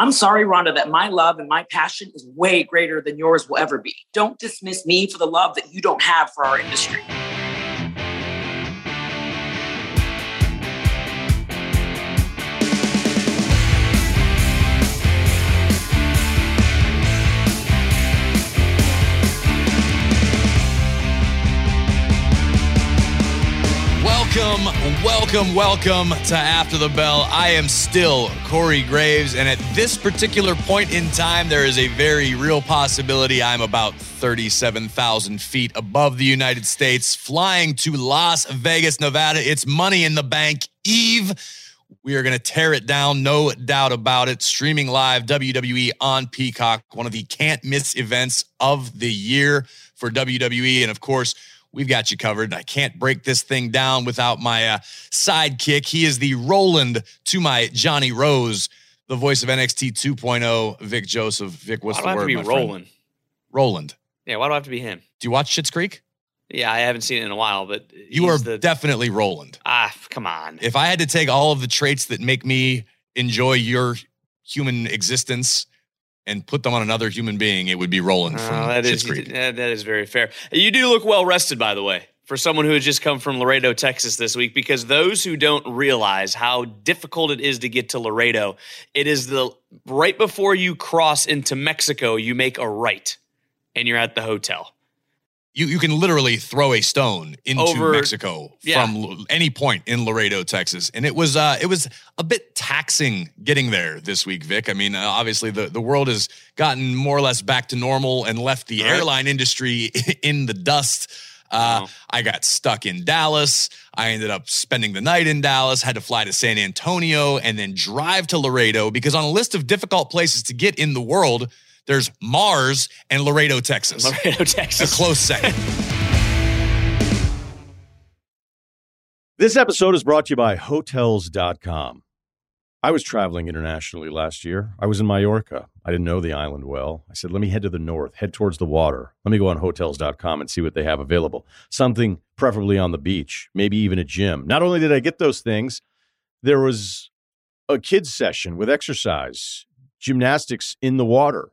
I'm sorry, Ronda, that my love and my passion is way greater than yours will ever be. Don't dismiss me for the love that you don't have for our industry. Welcome, welcome, welcome to After the Bell. I am still Corey Graves, and at this particular point in time, there is a very real possibility I'm about 37,000 feet above the United States, flying to Las Vegas, Nevada. It's Money in the Bank Eve. We are going to tear it down, no doubt about it. Streaming live WWE on Peacock, one of the can't miss events of the year for WWE. And of course, we've got you covered. I can't break this thing down without my uh, sidekick. He is the Roland to my Johnny Rose, the voice of NXT 2.0, Vic Joseph. Vic, what's why the do I word? have to be friend? Roland? Roland. Yeah, why do I have to be him? Do you watch Schitt's Creek? Yeah, I haven't seen it in a while, but You are the definitely Roland. ah. Come on, If I had to take all of the traits that make me enjoy your human existence and put them on another human being, it would be Roland from that is that is very fair. You do look well rested, by the way, for someone who has just come from Laredo, Texas this week. Because those who don't realize how difficult it is to get to Laredo, it is the right before you cross into Mexico, you make a right, and you're at the hotel. You you can literally throw a stone into Over- Mexico yeah. from l- any point in Laredo, Texas, and it was uh, it was a bit taxing getting there this week, Vic. I mean, uh, obviously the the world has gotten more or less back to normal and left the Right. airline industry in the dust. Uh. I got stuck in Dallas. I ended up spending the night in Dallas, had to fly to San Antonio and then drive to Laredo because on a list of difficult places to get in the world, there's Mars and Laredo, Texas. Laredo, Texas. A close second. This episode is brought to you by Hotels.com. I was traveling internationally last year. I was in Mallorca. I didn't know the island well. I said, let me head to the north, head towards the water. Let me go on Hotels.com and see what they have available. Something preferably on the beach, maybe even a gym. Not only did I get those things, there was a kids' session with exercise, gymnastics in the water,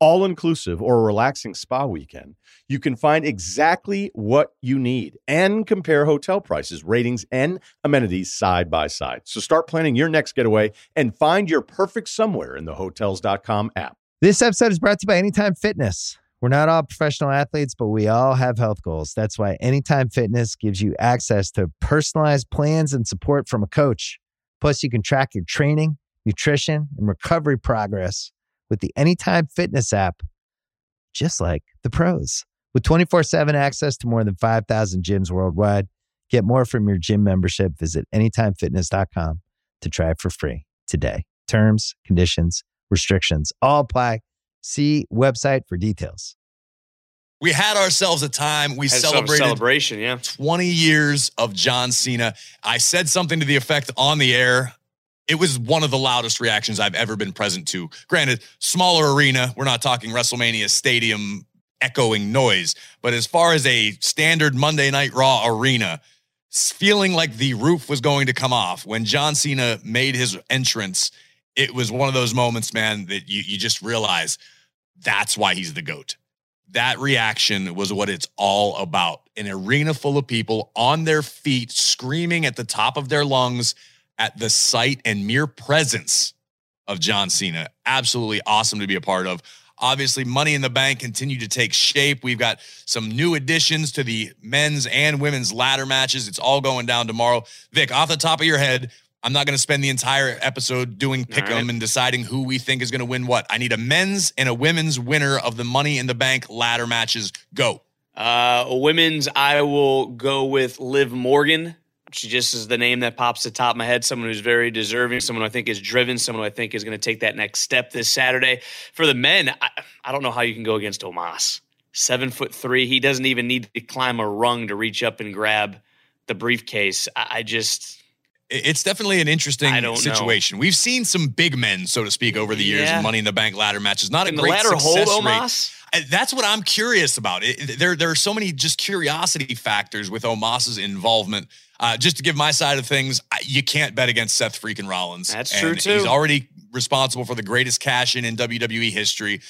all inclusive or a relaxing spa weekend, you can find exactly what you need and compare hotel prices, ratings, and amenities side by side. So start planning your next getaway and find your perfect somewhere in the hotels.com app. This episode is brought to you by Anytime Fitness. We're not all professional athletes, but we all have health goals. That's why Anytime Fitness gives you access to personalized plans and support from a coach. Plus, you can track your training, nutrition, and recovery progress with the Anytime Fitness app, just like the pros. With 24 7 access to more than 5,000 gyms worldwide, get more from your gym membership. Visit AnytimeFitness.com to try it for free today. Terms, conditions, restrictions all apply. See website for details. We had ourselves a time. We Had celebrated celebration, yeah. 20 years of John Cena. I said something to the effect on the air. It was one of the loudest reactions I've ever been present to. Granted, smaller arena. We're not talking WrestleMania stadium echoing noise, but as far as a standard Monday Night Raw arena, feeling like the roof was going to come off when John Cena made his entrance, it was one of those moments, man, that you, you just realize that's why he's the GOAT that reaction was what it's all about. An arena full of people on their feet, screaming at the top of their lungs at the sight and mere presence of John Cena. Absolutely awesome to be a part of. Obviously, Money in the Bank continued to take shape. We've got some new additions to the men's and women's ladder matches. It's all going down tomorrow. Vic, off the top of your head, I'm not going to spend the entire episode doing pick 'em right. and deciding who we think is going to win what. I need a men's and a women's winner of the Money in the Bank ladder matches. Go. Uh, women's, I will go with Liv Morgan. She just is the name that pops to the top of my head. Someone who's very deserving, someone I think is driven, someone who I think is going to take that next step this Saturday. For the men, I, I don't know how you can go against Omos. Seven foot three. He doesn't even need to climb a rung to reach up and grab the briefcase. I, I just, It's definitely an interesting situation. We've seen some big men, so to speak, over the years Yeah. in Money in the Bank ladder matches. Not Can a great ladder hold success rate. Omos? That's what I'm curious about. It, there, there are so many just curiosity factors with Omos's involvement. Uh, just to give my side of things, you can't bet against Seth freaking Rollins. That's And true, He's already responsible for the greatest cash in in WWE history.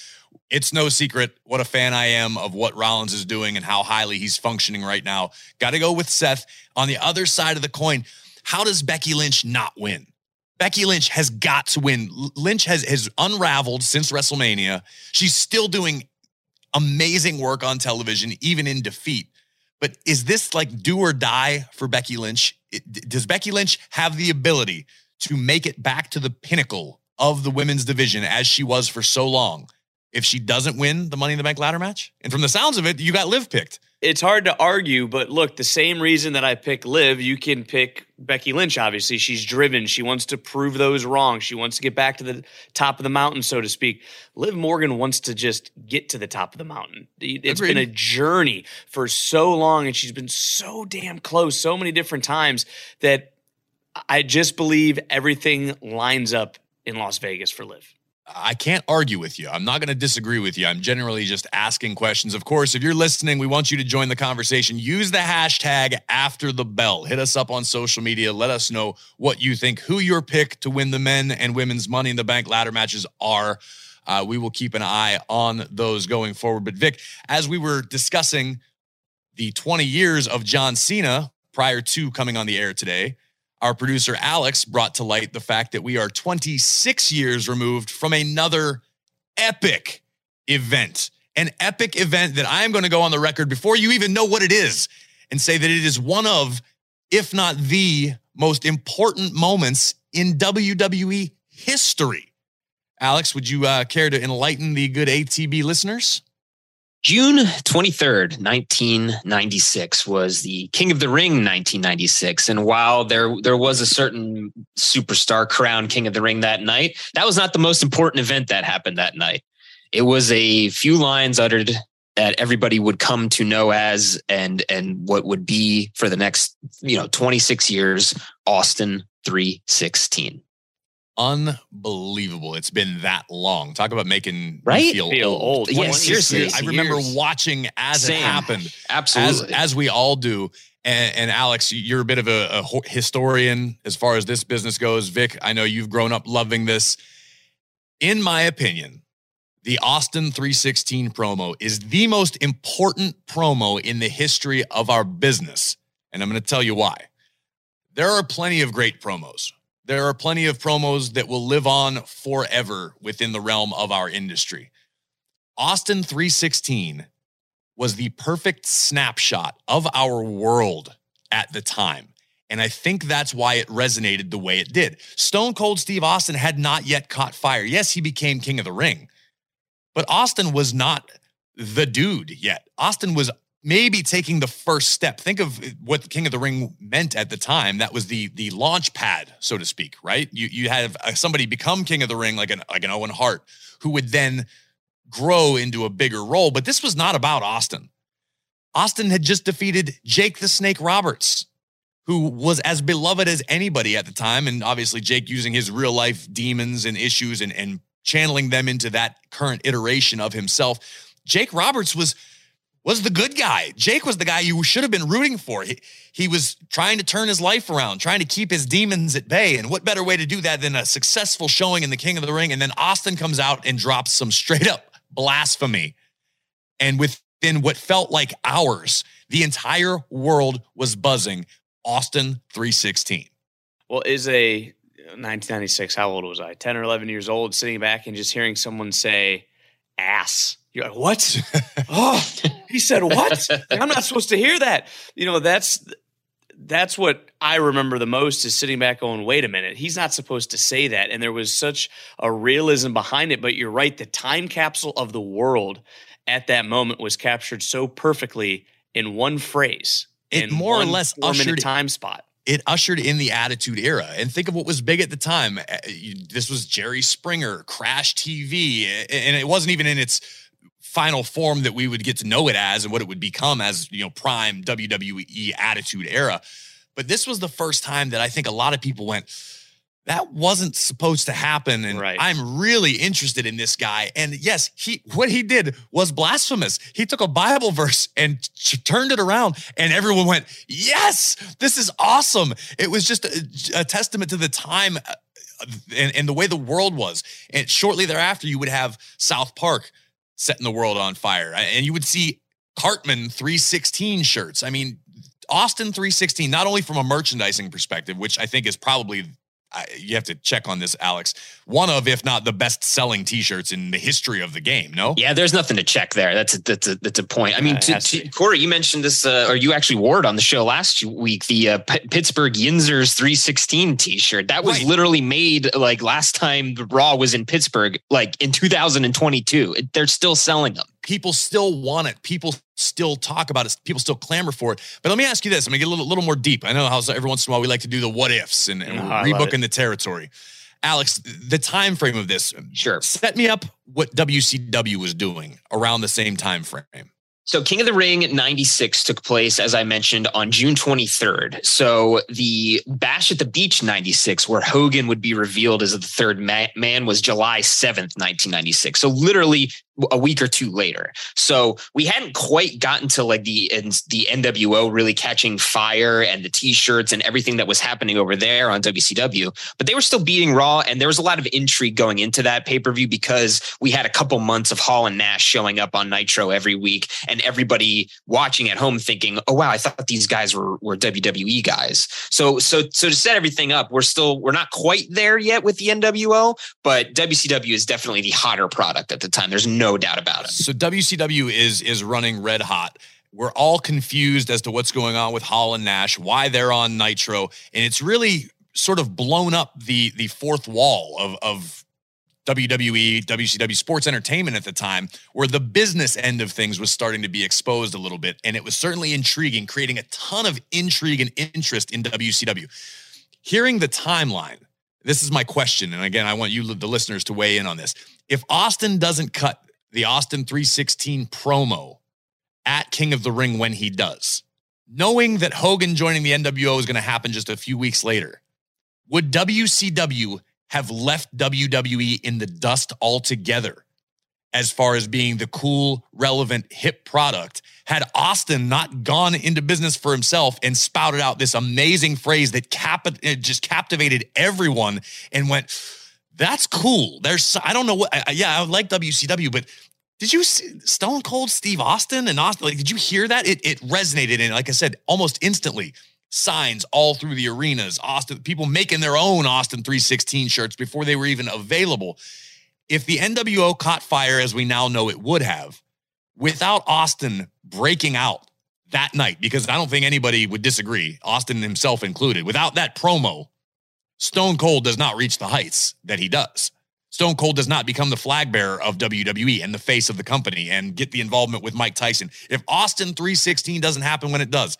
It's no secret what a fan I am of what Rollins is doing and how highly he's functioning right now. Got to go with Seth. On the other side of the coin, how does Becky Lynch not win? Becky Lynch has got to win. Lynch has has unraveled since WrestleMania. She's still doing amazing work on television, even in defeat. But is this like do or die for Becky Lynch? Does Becky Lynch have the ability to make it back to the pinnacle of the women's division as she was for so long if she doesn't win the Money in the Bank ladder match? And from the sounds of it, you got Liv picked. It's hard to argue, but look, the same reason that I pick Liv, you can pick Becky Lynch. Obviously, she's driven. She wants to prove those wrong. She wants to get back to the top of the mountain, so to speak. Liv Morgan wants to just get to the top of the mountain. It's been a journey for so long, and she's been so damn close so many different times that I just believe everything lines up in Las Vegas for Liv. I can't argue with you. I'm not going to disagree with you. I'm generally just asking questions. Of course, if you're listening, we want you to join the conversation. Use the hashtag after the bell. Hit us up on social media. Let us know what you think, who your pick to win the men and women's Money in the Bank ladder matches are. Uh, we will keep an eye on those going forward. But, Vic, as we were discussing the 20 years of John Cena prior to coming on the air today, our producer Alex brought to light the fact that we are 26 years removed from another epic event. An epic event that I am going to go on the record before you even know what it is and say that it is one of, if not the most important moments in WWE history. Alex, would you uh, care to enlighten the good ATB listeners? June 23rd, 1996 was the King of the Ring 1996. And while there there was a certain superstar crowned King of the Ring that night, that was not the most important event that happened that night. It was a few lines uttered that everybody would come to know as and and what would be for the next, you know, 26 years, Austin 316. Unbelievable. It's been that long. Talk about making me Right? feel, Feel old. old. Yeah, 26 seriously. years. I remember Years. watching as Same. it happened. as Absolutely. as we all do. And, and Alex, you're a bit of a, a historian as far as this business goes. Vic, I know you've grown up loving this. In my opinion, the Austin 316 promo is the most important promo in the history of our business. And I'm going to tell you why. There are plenty of great promos. There are plenty of promos that will live on forever within the realm of our industry. Austin 316 was the perfect snapshot of our world at the time. And I think that's why it resonated the way it did. Stone Cold Steve Austin had not yet caught fire. Yes, he became king of the ring, but Austin was not the dude yet. Austin was maybe taking the first step. Think of what the king of the ring meant at the time. That was the the launch pad, so to speak, right? You you have uh, somebody become king of the ring like an like an Owen Hart who would then grow into a bigger role. But this was not about Austin. Austin had just defeated Jake the Snake Roberts, who was as beloved as anybody at the time. And obviously, Jake using his real life demons and issues and, and channeling them into that current iteration of himself. Jake Roberts was was the good guy. Jake was the guy you should have been rooting for. He, he was trying to turn his life around, trying to keep his demons at bay. And what better way to do that than a successful showing in the King of the Ring? And then Austin comes out and drops some straight up blasphemy. And within what felt like hours, the entire world was buzzing. Austin 316. Well, is a 1996, how old was I? 10 or 11 years old, sitting back and just hearing someone say ass. You're like, what? oh, he said what? I'm not supposed to hear that. You know, that's that's what I remember the most is sitting back going, wait a minute, he's not supposed to say that. And there was such a realism behind it. But you're right, the time capsule of the world at that moment was captured so perfectly in one phrase. It in more or less ushered- time spot. it ushered in the attitude era and think of what was big at the time Uh, this was jerry springer crash tv and it wasn't even in its final form that we would get to know it as and what it would become as you know prime wwe attitude era But this was the first time that I think a lot of people went, that wasn't supposed to happen. And Right. I'm really interested in this guy. And yes, he what he did was blasphemous. He took a Bible verse and ch- turned it around, and everyone went, Yes, this is awesome. It was just a, a testament to the time uh, and, and the way the world was. And shortly thereafter, you would have South Park setting the world on fire. And you would see Cartman 316 shirts. I mean, Austin 316, not only from a merchandising perspective, which I think is probably I, you have to check on this, Alex. One of, if not the best selling T-shirts in the history of the game. No, Yeah, there's nothing to check there. That's a, that's a, that's a point. I mean, Yeah, it to, to to. Corey, you mentioned this, uh, or you actually wore it on the show last week. The uh, P- Pittsburgh Yinzers 316 T-shirt that was Right. literally made like last time the Raw was in Pittsburgh, like in 2022. It- They're still selling them. People still want it. People still talk about it. People still clamor for it. But let me ask you this. I'm gonna get a little, little more deep. I know how every once in a while we like to do the what ifs and, and Oh, we're I love rebooking the territory. Alex, the time frame of this, Sure. set me up what WCW was doing around the same time frame. So King of the Ring 96 took place, as I mentioned, on June 23rd. So the Bash at the Beach 96, where Hogan would be revealed as the third man, was July 7th, 1996. So literally a week or two later. So we hadn't quite gotten to like the the NWO really catching fire and the t-shirts and everything that was happening over there on WCW, but they were still beating Raw and there was a lot of intrigue going into that pay-per-view because we had a couple months of Hall and Nash showing up on Nitro every week and everybody watching at home thinking, "Oh wow, I thought these guys were were WWE guys." So so so to set everything up, we're still we're not quite there yet with the NWO, but WCW is definitely the hotter product at the time. There's no doubt about it. So WCW is is running red hot. We're all confused as to what's going on with Hall and Nash, why they're on Nitro, and it's really sort of blown up the the fourth wall of of WWE, WCW sports entertainment at the time, where the business end of things was starting to be exposed a little bit, and it was certainly intriguing, creating a ton of intrigue and interest in WCW. Hearing the timeline, this is my question, and again, I want you, the listeners, to weigh in on this. If Austin doesn't cut the Austin 316 promo at King of the Ring when he does, knowing that Hogan joining the NWO is going to happen just a few weeks later, would WCW have left WWE in the dust altogether as far as being the cool, relevant, hip product? Had Austin not gone into business for himself and spouted out this amazing phrase that cap- just captivated everyone and went, that's cool. There's, I don't know what, I, yeah, I like WCW, but did you see Stone Cold Steve Austin and Austin? Like, did you hear that? It, it resonated. And like I said, almost instantly, signs all through the arenas, Austin, people making their own Austin 316 shirts before they were even available. If the NWO caught fire, as we now know it would have, without Austin breaking out that night, because I don't think anybody would disagree, Austin himself included, without that promo, Stone Cold does not reach the heights that he does. Stone Cold does not become the flag bearer of WWE and the face of the company and get the involvement with Mike Tyson. If Austin 316 doesn't happen when it does,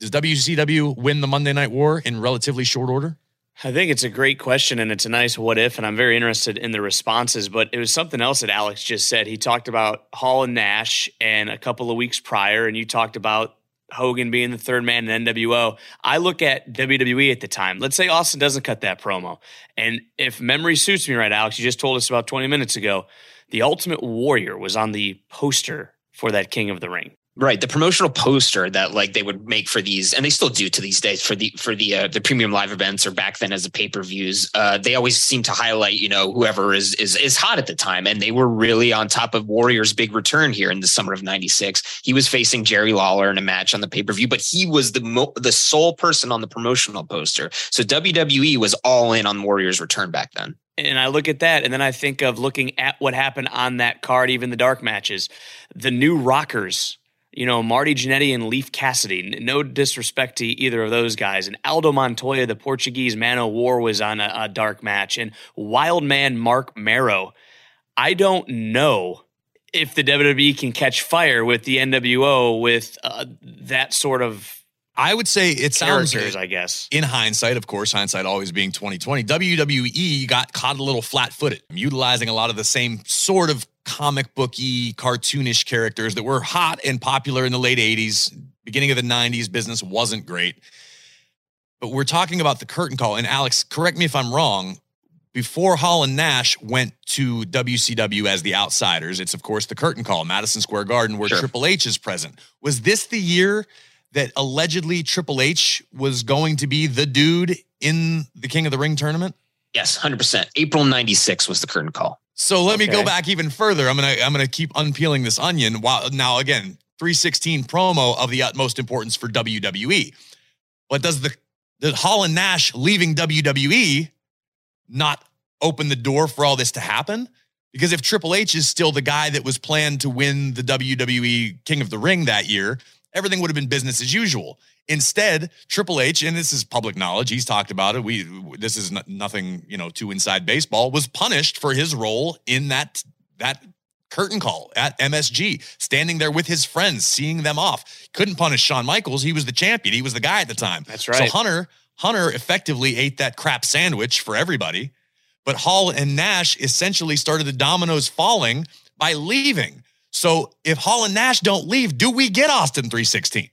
does WCW win the Monday Night War in relatively short order? I think it's a great question and it's a nice what if, and I'm very interested in the responses. But it was something else that Alex just said. He talked about Hall and Nash and a couple of weeks prior, and you talked about Hogan being the third man in NWO. I look at WWE at the time. Let's say Austin doesn't cut that promo. And if memory suits me right, Alex, you just told us about 20 minutes ago, the Ultimate Warrior was on the poster for that King of the Ring. Right, the promotional poster that like they would make for these, and they still do to these days for the for the uh, the premium live events or back then as the pay per views. Uh, they always seem to highlight you know whoever is is is hot at the time, and they were really on top of Warrior's big return here in the summer of '96. He was facing Jerry Lawler in a match on the pay per view, but he was the mo- the sole person on the promotional poster. So WWE was all in on Warrior's return back then. and I look at that, and then I think of looking at what happened on that card, even the dark matches, the new Rockers. You know, Marty Jannetty and Leif Cassidy. No disrespect to either of those guys. And Aldo Montoya, the Portuguese man of war, was on a, a dark match. And Wild Man Marc Mero. I don't know if the WWE can catch fire with the NWO with uh, that sort of I would say it sounds I guess. in hindsight, of course, hindsight always being 2020, WWE E got caught a little flat footed, utilizing a lot of the same sort of comic booky, cartoonish characters that were hot and popular in the late 80s. Beginning of the 90s, business wasn't great. but we're talking about the curtain call. And Alex, correct me if I'm wrong. Before Hall and Nash went to WCW as the outsiders, it's of course the curtain call, Madison Square Garden, where Sure. Triple H is present. Was this the year that allegedly Triple H was going to be the dude in the King of the Ring tournament? Yes, hundred percent. April '96 was the curtain call. So let me go back even further. I'm gonna I'm gonna keep unpeeling this onion. While now again, 316 promo of the utmost importance for WWE. But does the the Hall and Nash leaving WWE not open the door for all this to happen? Because if Triple H is still the guy that was planned to win the WWE King of the Ring that year, everything would have been business as usual. Instead, Triple H, and this is public knowledge, he's talked about it. We this is no- nothing, you know, too inside baseball. Was punished for his role in that that curtain call at MSG, standing there with his friends, seeing them off. Couldn't punish Shawn Michaels. He was the champion. He was the guy at the time. That's right. So. Hunter Hunter effectively ate that crap sandwich for everybody. But Hall and Nash essentially started the dominoes falling by leaving. So if Hall and Nash don't leave, do we get Austin 316?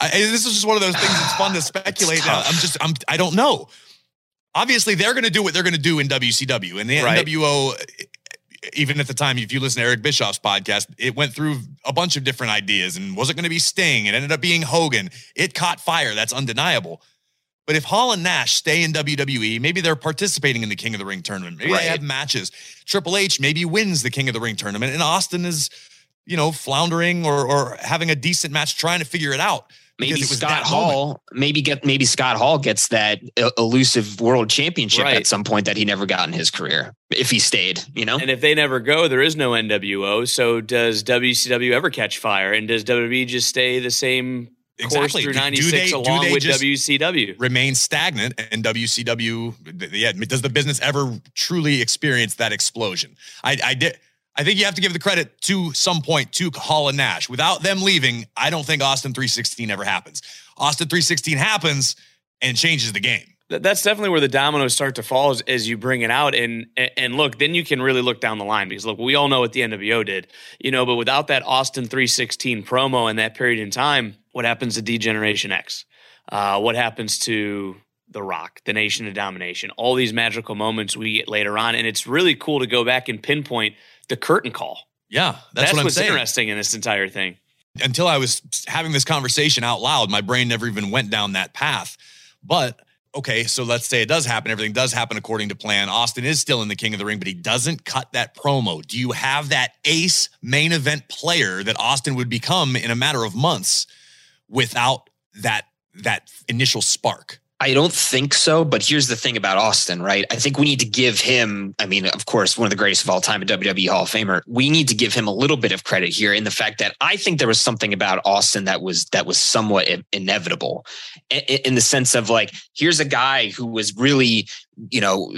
I, this is just one of those things that's fun to speculate. I'm just, I'm, I don't know. Obviously, they're going to do what they're going to do in WCW and the Right. NWO. Even at the time, if you listen to Eric Bischoff's podcast, it went through a bunch of different ideas and was it going to be Sting? It ended up being Hogan. It caught fire. That's undeniable. But if Hall and Nash stay in WWE, maybe they're participating in the King of the Ring tournament. Maybe Right. they have matches. Triple H maybe wins the King of the Ring tournament, and Austin is, you know, floundering or or having a decent match, trying to figure it out. Maybe Because it was Scott that moment. Hall, maybe get maybe Scott Hall gets that elusive world championship Right. at some point that he never got in his career if he stayed. You know, And if they never go, there is no NWO. So does WCW ever catch fire? And does WWE just stay the same course Exactly. through Do- do '96 they- do along they with WCW? Remain stagnant, and WCW. Yeah, does the business ever truly experience that explosion? I, I did. I think you have to give the credit to some point to Hall and Nash. Without them leaving, I don't think Austin 316 ever happens. Austin 316 happens and changes the game. That's definitely where the dominoes start to fall as, as you bring it out. And and look, then you can really look down the line because look, we all know what the NWO did, you know. But without that Austin 316 promo in that period in time, what happens to D-Generation X? Uh, what happens to The Rock, the Nation of Domination? All these magical moments we get later on, and it's really cool to go back and pinpoint the curtain call. Yeah, that's, That's, what I'm what's saying. interesting in this entire thing. until I was having this conversation out loud, my brain never even went down that path. But okay, so let's say it does happen. Everything does happen according to plan. Austin is still in the King of the Ring, but he doesn't cut that promo. Do you have that ace main event player that Austin would become in a matter of months without that that initial spark? I don't think so, but here's the thing about Austin, right? I think we need to give him, I mean, of course, one of the greatest of all time, a WWE Hall of Famer. We need to give him a little bit of credit here in the fact that I think there was something about Austin that was that was somewhat inevitable in the sense of like, here's a guy who was really, you know,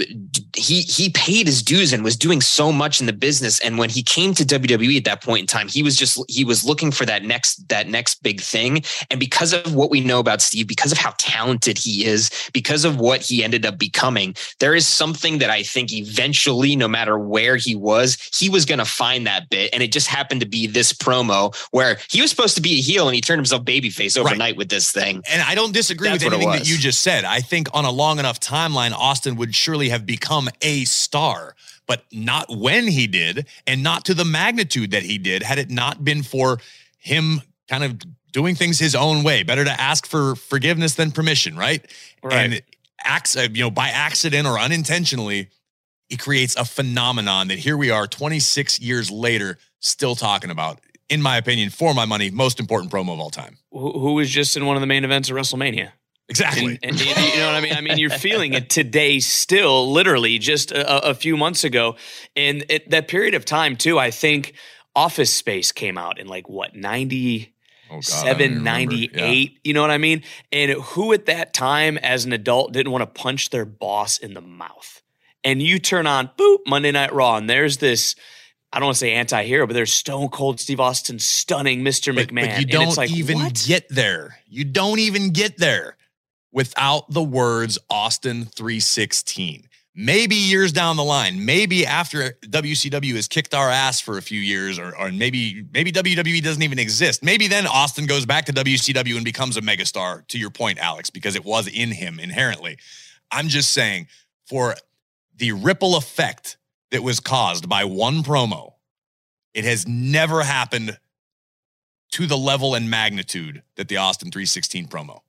he he paid his dues and was doing so much in the business. And when he came to WWE at that point in time, he was just he was looking for that next that next big thing. And because of what we know about Steve, because of how talented he is, because of what he ended up becoming, there is something that I think eventually, no matter where he was, he was going to find that bit. And it just happened to be this promo where he was supposed to be a heel and he turned himself babyface overnight with this thing. And I don't disagree That's with anything that you just said. I think on a long enough timeline, Austin would surely have become a star, but not when he did, and not to the magnitude that he did, had it not been for him kind of doing things his own way. Better to ask for forgiveness than permission, right? Right. And acts, uh, you know, by accident or unintentionally, he creates a phenomenon that here we are 26 years later, still talking about. In my opinion, for my money, most important promo of all time. Who, who was just in one of the main events of WrestleMania? Exactly. And, and you know what I mean? I mean, you're feeling it today, still, literally, just a, a few months ago. And it, that period of time, too, I think Office Space came out in like what, 90, Oh, God, I don't seven, even remember. 98. You know what I mean? And who at that time, as an adult, didn't want to punch their boss in the mouth? And you turn on, boop, Monday Night Raw, and there's this. I don't want to say anti-hero, but there's Stone Cold Steve Austin stunning Mr. But, McMahon. but you don't like, even what? get there. You don't even get there without the words Austin 316. maybe years down the line, maybe after WCW has kicked our ass for a few years, or, or maybe maybe WWE doesn't even exist. Maybe then Austin goes back to WCW and becomes a megastar. To your point, Alex, because it was in him inherently. I'm just saying for the ripple effect that was caused by one promo, it has never happened to the level and magnitude that the Austin 316 promo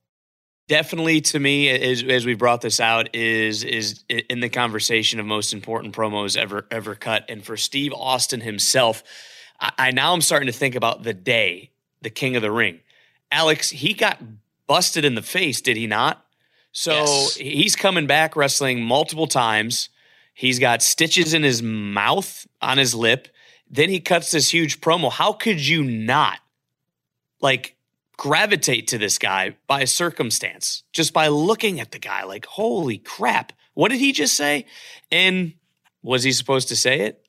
definitely to me as, as we brought this out is is in the conversation of most important promos ever ever cut. And for steve austin himself I, I, now i'm starting to think about the day the king of the ring. Alex he got busted in the face did he not? So yes. he's coming back wrestling multiple times. He's got stitches in his mouth on his lip. Then he cuts this huge promo. How could you not like gravitate to this guy by circumstance, just by looking at the guy like, holy crap, what did he just say? And was he supposed to say it?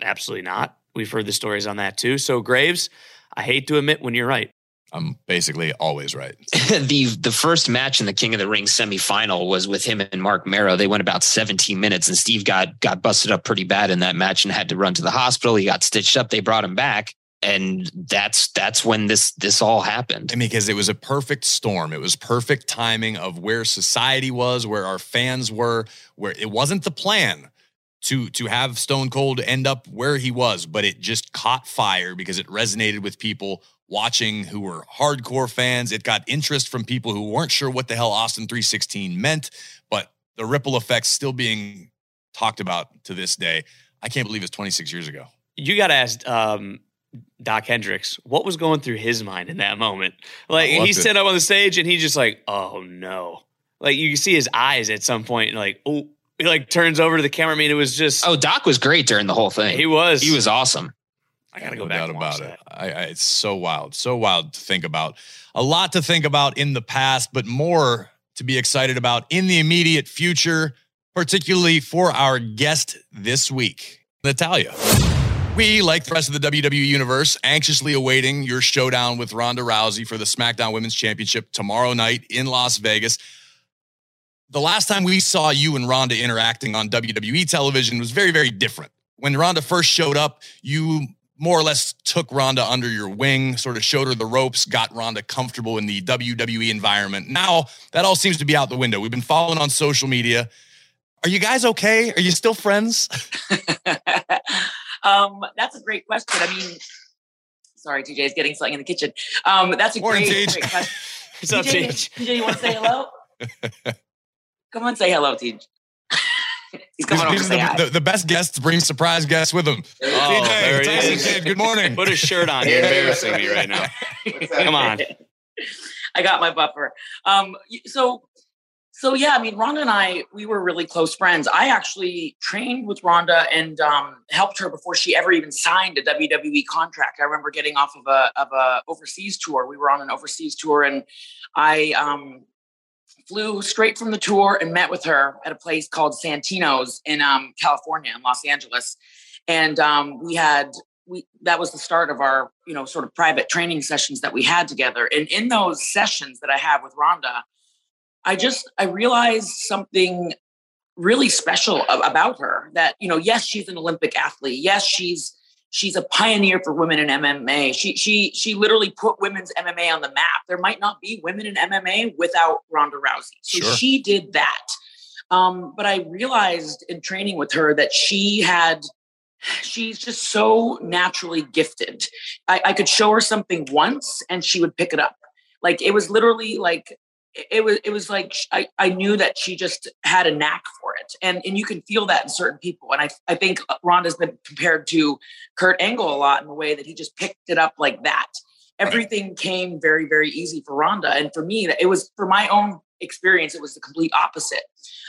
Absolutely not. We've heard the stories on that too. So, Graves, I hate to admit when you're right. I'm basically always right. the the first match in the King of the Ring semifinal was with him and Marc Mero. They went about 17 minutes, and Steve got got busted up pretty bad in that match and had to run to the hospital. He got stitched up. They brought him back and that's that's when this this all happened. I mean, because it was a perfect storm. It was perfect timing of where society was, where our fans were, where it wasn't the plan to to have Stone Cold end up where he was, but it just caught fire because it resonated with people watching who were hardcore fans. It got interest from people who weren't sure what the hell Austin 316 meant, but the ripple effects still being talked about to this day. I can't believe it's 26 years ago. You got to ask um, Doc Hendrix, what was going through his mind in that moment? Like he stood up on the stage and he just like, oh no. Like you see his eyes at some point, like, oh, he like turns over to the camera. I mean, it was just Oh, Doc was great during the whole thing. He was. He was awesome. I gotta go no back about it. I, I, it's so wild, so wild to think about. A lot to think about in the past, but more to be excited about in the immediate future, particularly for our guest this week, Natalya. We, like the rest of the WWE universe, anxiously awaiting your showdown with Ronda Rousey for the SmackDown Women's Championship tomorrow night in Las Vegas. The last time we saw you and Ronda interacting on WWE television was very, very different. When Ronda first showed up, you more or less took Ronda under your wing, sort of showed her the ropes, got Ronda comfortable in the WWE environment. Now that all seems to be out the window. We've been following on social media. Are you guys okay? Are you still friends? Um, that's a great question. I mean, sorry, TJ is getting something in the kitchen. Um, that's a Morning, great, great question. What's up, TJ? TJ, you want to say hello? Come on, say hello, TJ. He's coming over the, the, the, best guests bring surprise guests with them. Oh, TJ, there he is. Kid, good morning. Put a shirt on. You're embarrassing me right now. Come on. I got my buffer. Um, so so yeah, I mean, Ronda and I, we were really close friends. I actually trained with Ronda and um, helped her before she ever even signed a WWE contract. I remember getting off of a of a overseas tour. We were on an overseas tour, and I um, flew straight from the tour and met with her at a place called Santino's in um, California, in Los Angeles, and um, we had we that was the start of our you know sort of private training sessions that we had together. And in those sessions that I have with Ronda I just I realized something really special about her that you know yes she's an olympic athlete. Yes she's she's a pioneer for women in MMA she she she literally put women's MMA on the map. There might not be women in MMA without Ronda Rousey. So sure. she did that. Um, but I realized in training with her that she had she's just so naturally gifted. I, I could show her something once and she would pick it up. Like it was literally like it was it was like I, I knew that she just had a knack for it. And and you can feel that in certain people. And I, I think Ronda's been compared to Kurt Angle a lot in the way that he just picked it up like that. Everything came very very easy for Ronda and for me it was for my own experience it was the complete opposite.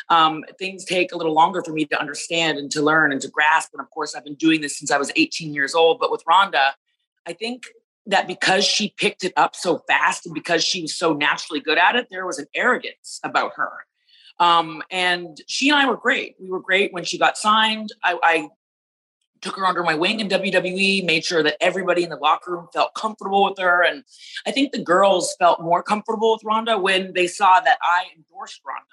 Um, things take a little longer for me to understand and to learn and to grasp. And of course I've been doing this since I was 18 years old. But with Ronda I think that because she picked it up so fast and because she was so naturally good at it, there was an arrogance about her. Um, and she and I were great. We were great when she got signed. I, I took her under my wing in WWE, made sure that everybody in the locker room felt comfortable with her. And I think the girls felt more comfortable with Ronda when they saw that I endorsed Ronda.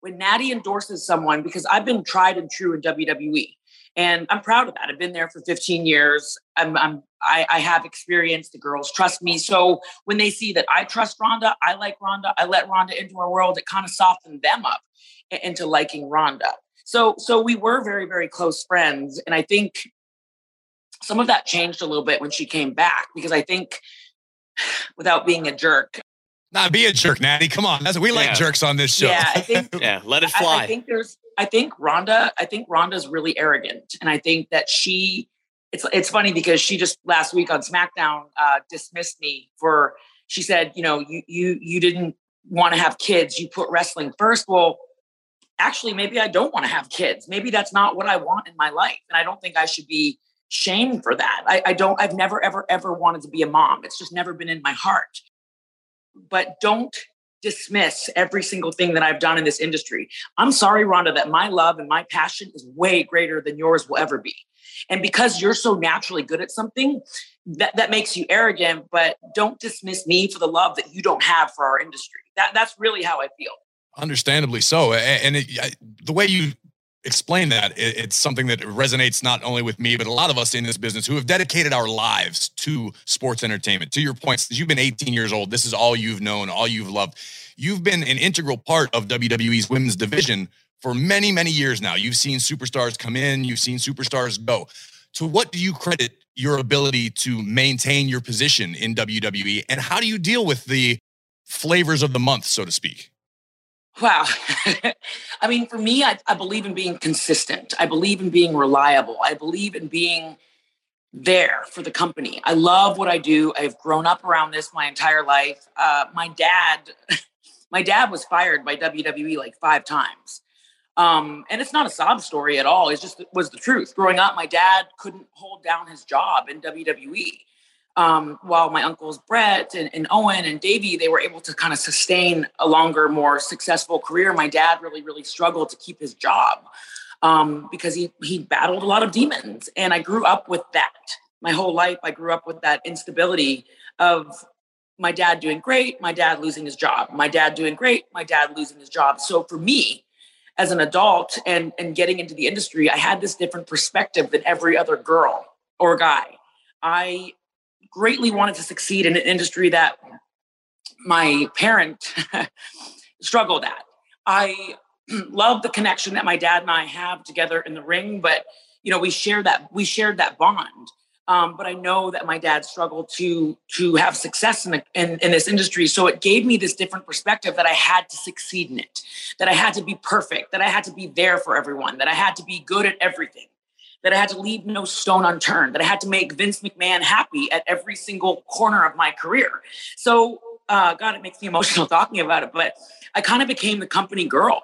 when Natty endorses someone, because I've been tried and true in WWE, and I'm proud of that. I've been there for 15 years. I'm, I'm I, I, have experience. The girls trust me. So when they see that I trust Ronda, I like Ronda, I let Ronda into our world. It kind of softened them up into liking Ronda. So so we were very very close friends, and I think some of that changed a little bit when she came back because I think, without being a jerk, Nah, be a jerk, Natty. Come on. That's, we like jerks on this show. Yeah, I think. yeah, let it fly. I, I, think there's. I think Ronda. I think Ronda's really arrogant, and I think that she. It's it's funny because she just last week on SmackDown uh, dismissed me for. She said, you know, you you you didn't want to have kids. You put wrestling first. Well, actually, maybe I don't want to have kids. Maybe that's not what I want in my life, and I don't think I should be shamed for that. I, I don't. I've never ever ever wanted to be a mom. It's just never been in my heart but don't dismiss every single thing that I've done in this industry. I'm sorry, Ronda, that my love and my passion is way greater than yours will ever be. And because you're so naturally good at something, that, that makes you arrogant, but don't dismiss me for the love that you don't have for our industry. That, that's really how I feel. Understandably so. And it, the way you explain that. It's something that resonates not only with me but a lot of us in this business who have dedicated our lives to sports entertainment. To your point since you've been 18 years old this is all you've known all you've loved. You've been an integral part of wwe's women's division for many many years now. You've seen superstars come in you've seen superstars go. To what do you credit your ability to maintain your position in wwe and how do you deal with the flavors of the month so to speak Wow. I mean, for me, I, I, believe in being consistent. I believe in being reliable. I believe in being there for the company. I love what I do. I've grown up around this my entire life. Uh, my dad, my dad was fired by WWE like five times. Um, and it's not a sob story at all. It's just it was the truth. Growing up, my dad couldn't hold down his job in WWE um, while my uncles Brett and, and, Owen and Davey, they were able to kind of sustain a longer, more successful career. My dad really, really struggled to keep his job um, because he he battled a lot of demons, and I grew up with that my whole life. I grew up with that instability of my dad doing great, my dad losing his job, my dad doing great, my dad losing his job. So for me, as an adult and and getting into the industry, I had this different perspective than every other girl or guy. I greatly wanted to succeed in an industry that my parent struggled at. I love the connection that my dad and I have together in the ring, but you know, we share that we shared that bond. Um, but I know that my dad struggled to to have success in, the, in in this industry, so it gave me this different perspective that I had to succeed in it, that I had to be perfect, that I had to be there for everyone, that I had to be good at everything that I had to leave no stone unturned, that I had to make Vince McMahon happy at every single corner of my career. So, uh, God, it makes me emotional talking about it, but I kind of became the company girl.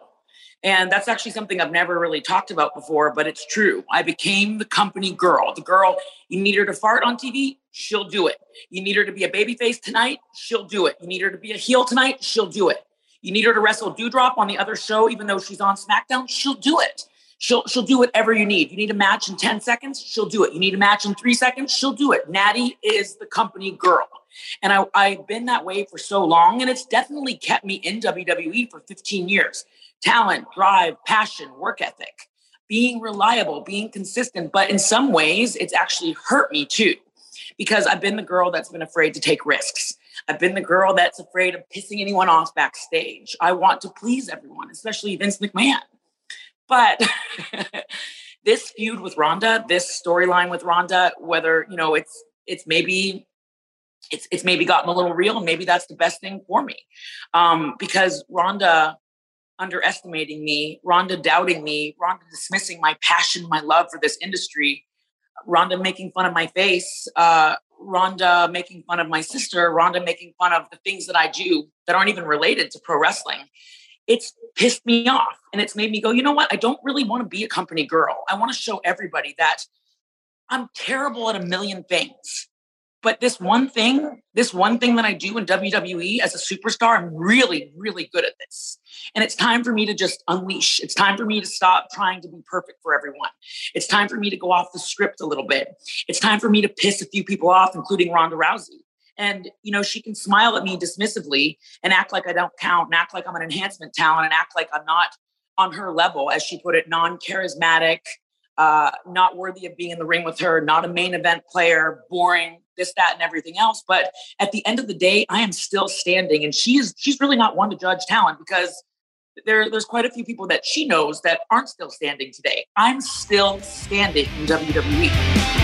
And that's actually something I've never really talked about before, but it's true. I became the company girl. The girl, you need her to fart on TV, she'll do it. You need her to be a baby face tonight, she'll do it. You need her to be a heel tonight, she'll do it. You need her to wrestle Doudrop on the other show, even though she's on SmackDown, she'll do it. She'll she'll do whatever you need. You need a match in 10 seconds, she'll do it. You need a match in three seconds, she'll do it. Natty is the company girl. And I, I've been that way for so long, and it's definitely kept me in WWE for 15 years. Talent, drive, passion, work ethic, being reliable, being consistent. But in some ways, it's actually hurt me too, because I've been the girl that's been afraid to take risks. I've been the girl that's afraid of pissing anyone off backstage. I want to please everyone, especially Vince McMahon. But this feud with Ronda, this storyline with Ronda, whether you know it's it's maybe it's it's maybe gotten a little real, and maybe that's the best thing for me, um, because Ronda underestimating me, Ronda doubting me, Ronda dismissing my passion, my love for this industry, Ronda making fun of my face, uh, Ronda making fun of my sister, Ronda making fun of the things that I do that aren't even related to pro wrestling it's pissed me off and it's made me go, you know what? I don't really want to be a company girl. I want to show everybody that I'm terrible at a million things. But this one thing, this one thing that I do in WWE as a superstar, I'm really, really good at this. And it's time for me to just unleash. It's time for me to stop trying to be perfect for everyone. It's time for me to go off the script a little bit. It's time for me to piss a few people off, including Ronda Rousey and you know she can smile at me dismissively and act like i don't count and act like i'm an enhancement talent and act like i'm not on her level, as she put it, non charismatic, uh, not worthy of being in the ring with her, not a main event player, boring, this, that, and everything else. But at the end of the day, I am still standing, and she is she's really not one to judge talent because there, there's quite a few people that she knows that aren't still standing today. I'm still standing in WWE.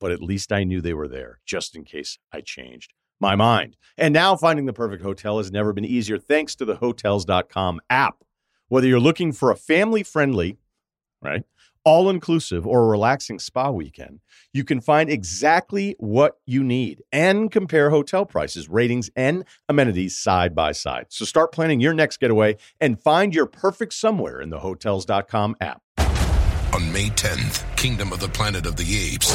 But at least I knew they were there just in case I changed my mind. And now finding the perfect hotel has never been easier thanks to the hotels.com app. Whether you're looking for a family friendly, right, all inclusive or a relaxing spa weekend, you can find exactly what you need and compare hotel prices, ratings, and amenities side by side. So start planning your next getaway and find your perfect somewhere in the hotels.com app. On May 10th, Kingdom of the Planet of the Apes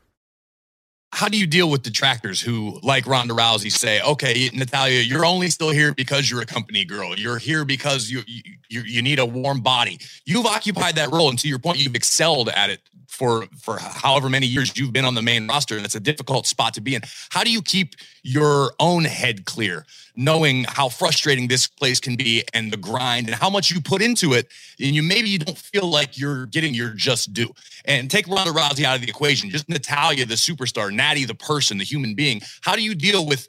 how do you deal with detractors who, like Ronda Rousey, say, "Okay, Natalya, you're only still here because you're a company girl. You're here because you you you need a warm body. You've occupied that role, and to your point, you've excelled at it for for however many years you've been on the main roster, and it's a difficult spot to be in. How do you keep your own head clear, knowing how frustrating this place can be and the grind and how much you put into it, and you maybe you don't feel like you're getting your just due. And take Ronda Rousey out of the equation, just Natalya, the superstar, Natty, the person, the human being. How do you deal with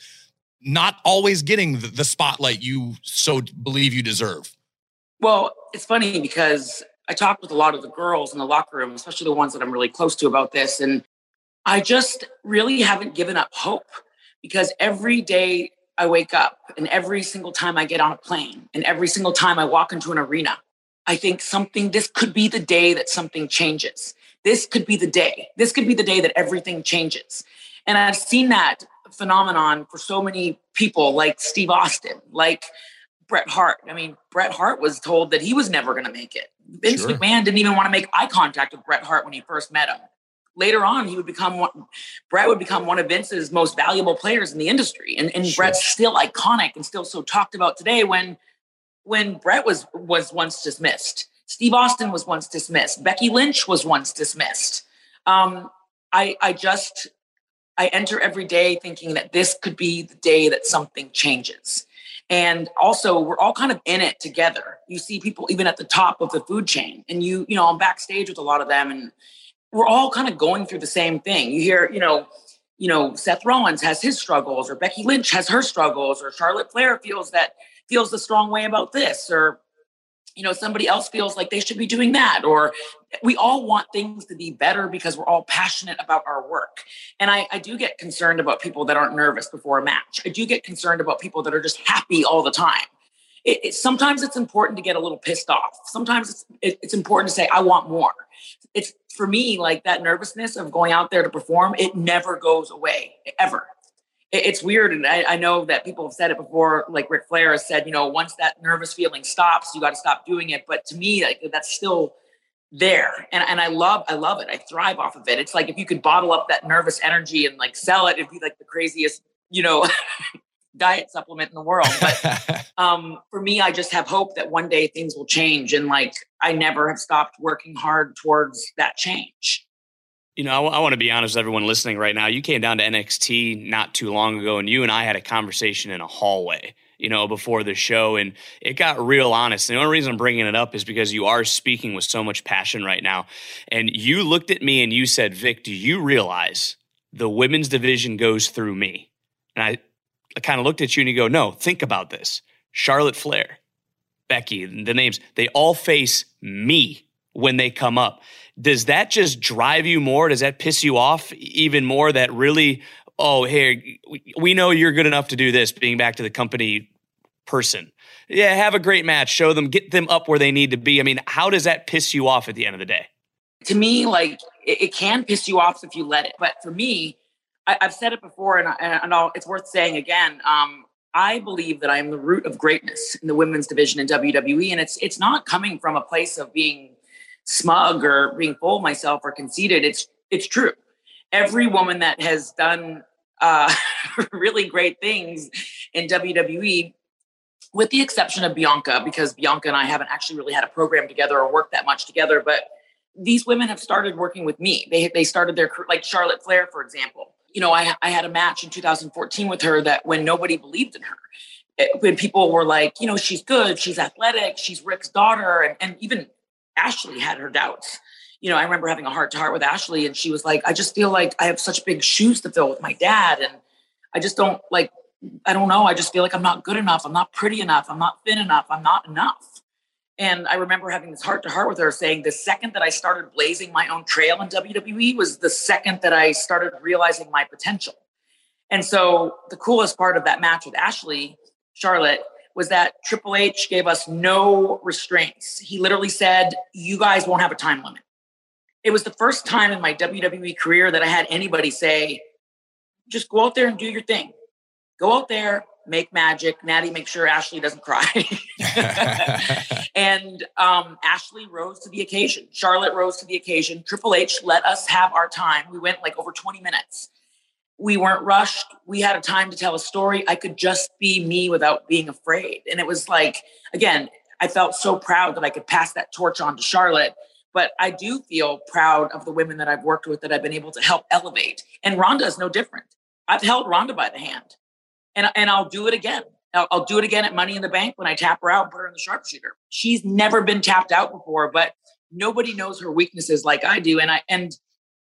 not always getting the, the spotlight you so believe you deserve? Well, it's funny because I talked with a lot of the girls in the locker room, especially the ones that I'm really close to about this. And I just really haven't given up hope because every day I wake up and every single time I get on a plane and every single time I walk into an arena, I think something, this could be the day that something changes. This could be the day. This could be the day that everything changes. And I've seen that phenomenon for so many people like Steve Austin, like Bret Hart. I mean, Bret Hart was told that he was never going to make it. Vince sure. McMahon didn't even want to make eye contact with Bret Hart when he first met him. Later on, he would become one, Bret would become one of Vince's most valuable players in the industry, and, and sure. Bret's still iconic and still so talked about today. When when Bret was was once dismissed, Steve Austin was once dismissed, Becky Lynch was once dismissed. Um, I I just I enter every day thinking that this could be the day that something changes. And also, we're all kind of in it together. You see people even at the top of the food chain, and you, you know, I'm backstage with a lot of them, and we're all kind of going through the same thing. You hear, you know, you know, Seth Rollins has his struggles, or Becky Lynch has her struggles, or Charlotte Flair feels that feels the strong way about this, or you know somebody else feels like they should be doing that or we all want things to be better because we're all passionate about our work. And I, I, do get concerned about people that aren't nervous before a match. I do get concerned about people that are just happy all the time. It, it, sometimes it's important to get a little pissed off. Sometimes it's, it, it's important to say i want more it's for me like that nervousness of going out there to perform it never goes away ever it's weird. And I, I, know that people have said it before, like Ric Flair has said, you know, once that nervous feeling stops, you got to stop doing it. But to me, like that's still there. And, and I love, I love it. I thrive off of it. It's like if you could bottle up that nervous energy and like sell it, it'd be like the craziest, you know, diet supplement in the world. But um, for me, I just have hope that one day things will change. And like I never have stopped working hard towards that change. You know, I, I want to be honest with everyone listening right now. You came down to NXT not too long ago, and you and I had a conversation in a hallway, you know, before the show, and it got real honest. And the only reason I'm bringing it up is because you are speaking with so much passion right now. And you looked at me and you said, Vic, do you realize the women's division goes through me? And I kind of looked at you and you go, no, think about this. Charlotte Flair, Becky, the names, they all face me when they come up. does that just drive you more? Does that piss you off even more? That really, oh, hey, we know you're good enough to do this, being back to the company person. Yeah, have a great match, show them, get them up where they need to be. I mean, how does that piss you off at the end of the day? To me, like it, it can piss you off if you let it. But for me, I, have said it before, and, and I'll, it's worth saying again. Um, I believe that I am the root of greatness in the women's division in WWE, and it's it's not coming from a place of being smug or being full of myself or conceited. It's it's true. Every woman that has done uh, really great things in WWE, with the exception of Bianca, because Bianca and I haven't actually really had a program together or worked that much together, but these women have started working with me. They they started their like Charlotte Flair, for example. You know, I I had a match in 2014 with her that when nobody believed in her, it, eh, when people were like, you know, she's good, she's athletic, she's Ric's daughter, and and even Ashley had her doubts. You know, I remember having a heart to heart with Ashley, and she was like, I just feel like I have such big shoes to fill with my dad, and I just don't like. I don't know. I just feel like I'm not good enough. I'm not pretty enough. I'm not thin enough. I'm not enough. And I remember having this heart to heart with her saying the second that I started blazing my own trail in WWE was the second that I started realizing my potential. And so the coolest part of that match with Ashley, Charlotte, was that Triple H gave us no restraints. He literally said, You guys won't have a time limit. It was the first time in my WWE career that I had anybody say, Just go out there and do your thing. Go out there, make magic. Natty, make sure Ashley doesn't cry. and um, Ashley rose to the occasion. Charlotte rose to the occasion. Triple H let us have our time. We went like over 20 minutes. We weren't rushed. We had a time to tell a story. I could just be me without being afraid. And it was like, again, I felt so proud that I could pass that torch on to Charlotte. But I do feel proud of the women that I've worked with that I've been able to help elevate. And Ronda is no different. I've held Ronda by the hand and and I'll do it again. I'll, I'll, do it again at Money in the Bank when I tap her out and put her in the sharpshooter. She's never been tapped out before, but nobody knows her weaknesses like I do. And I and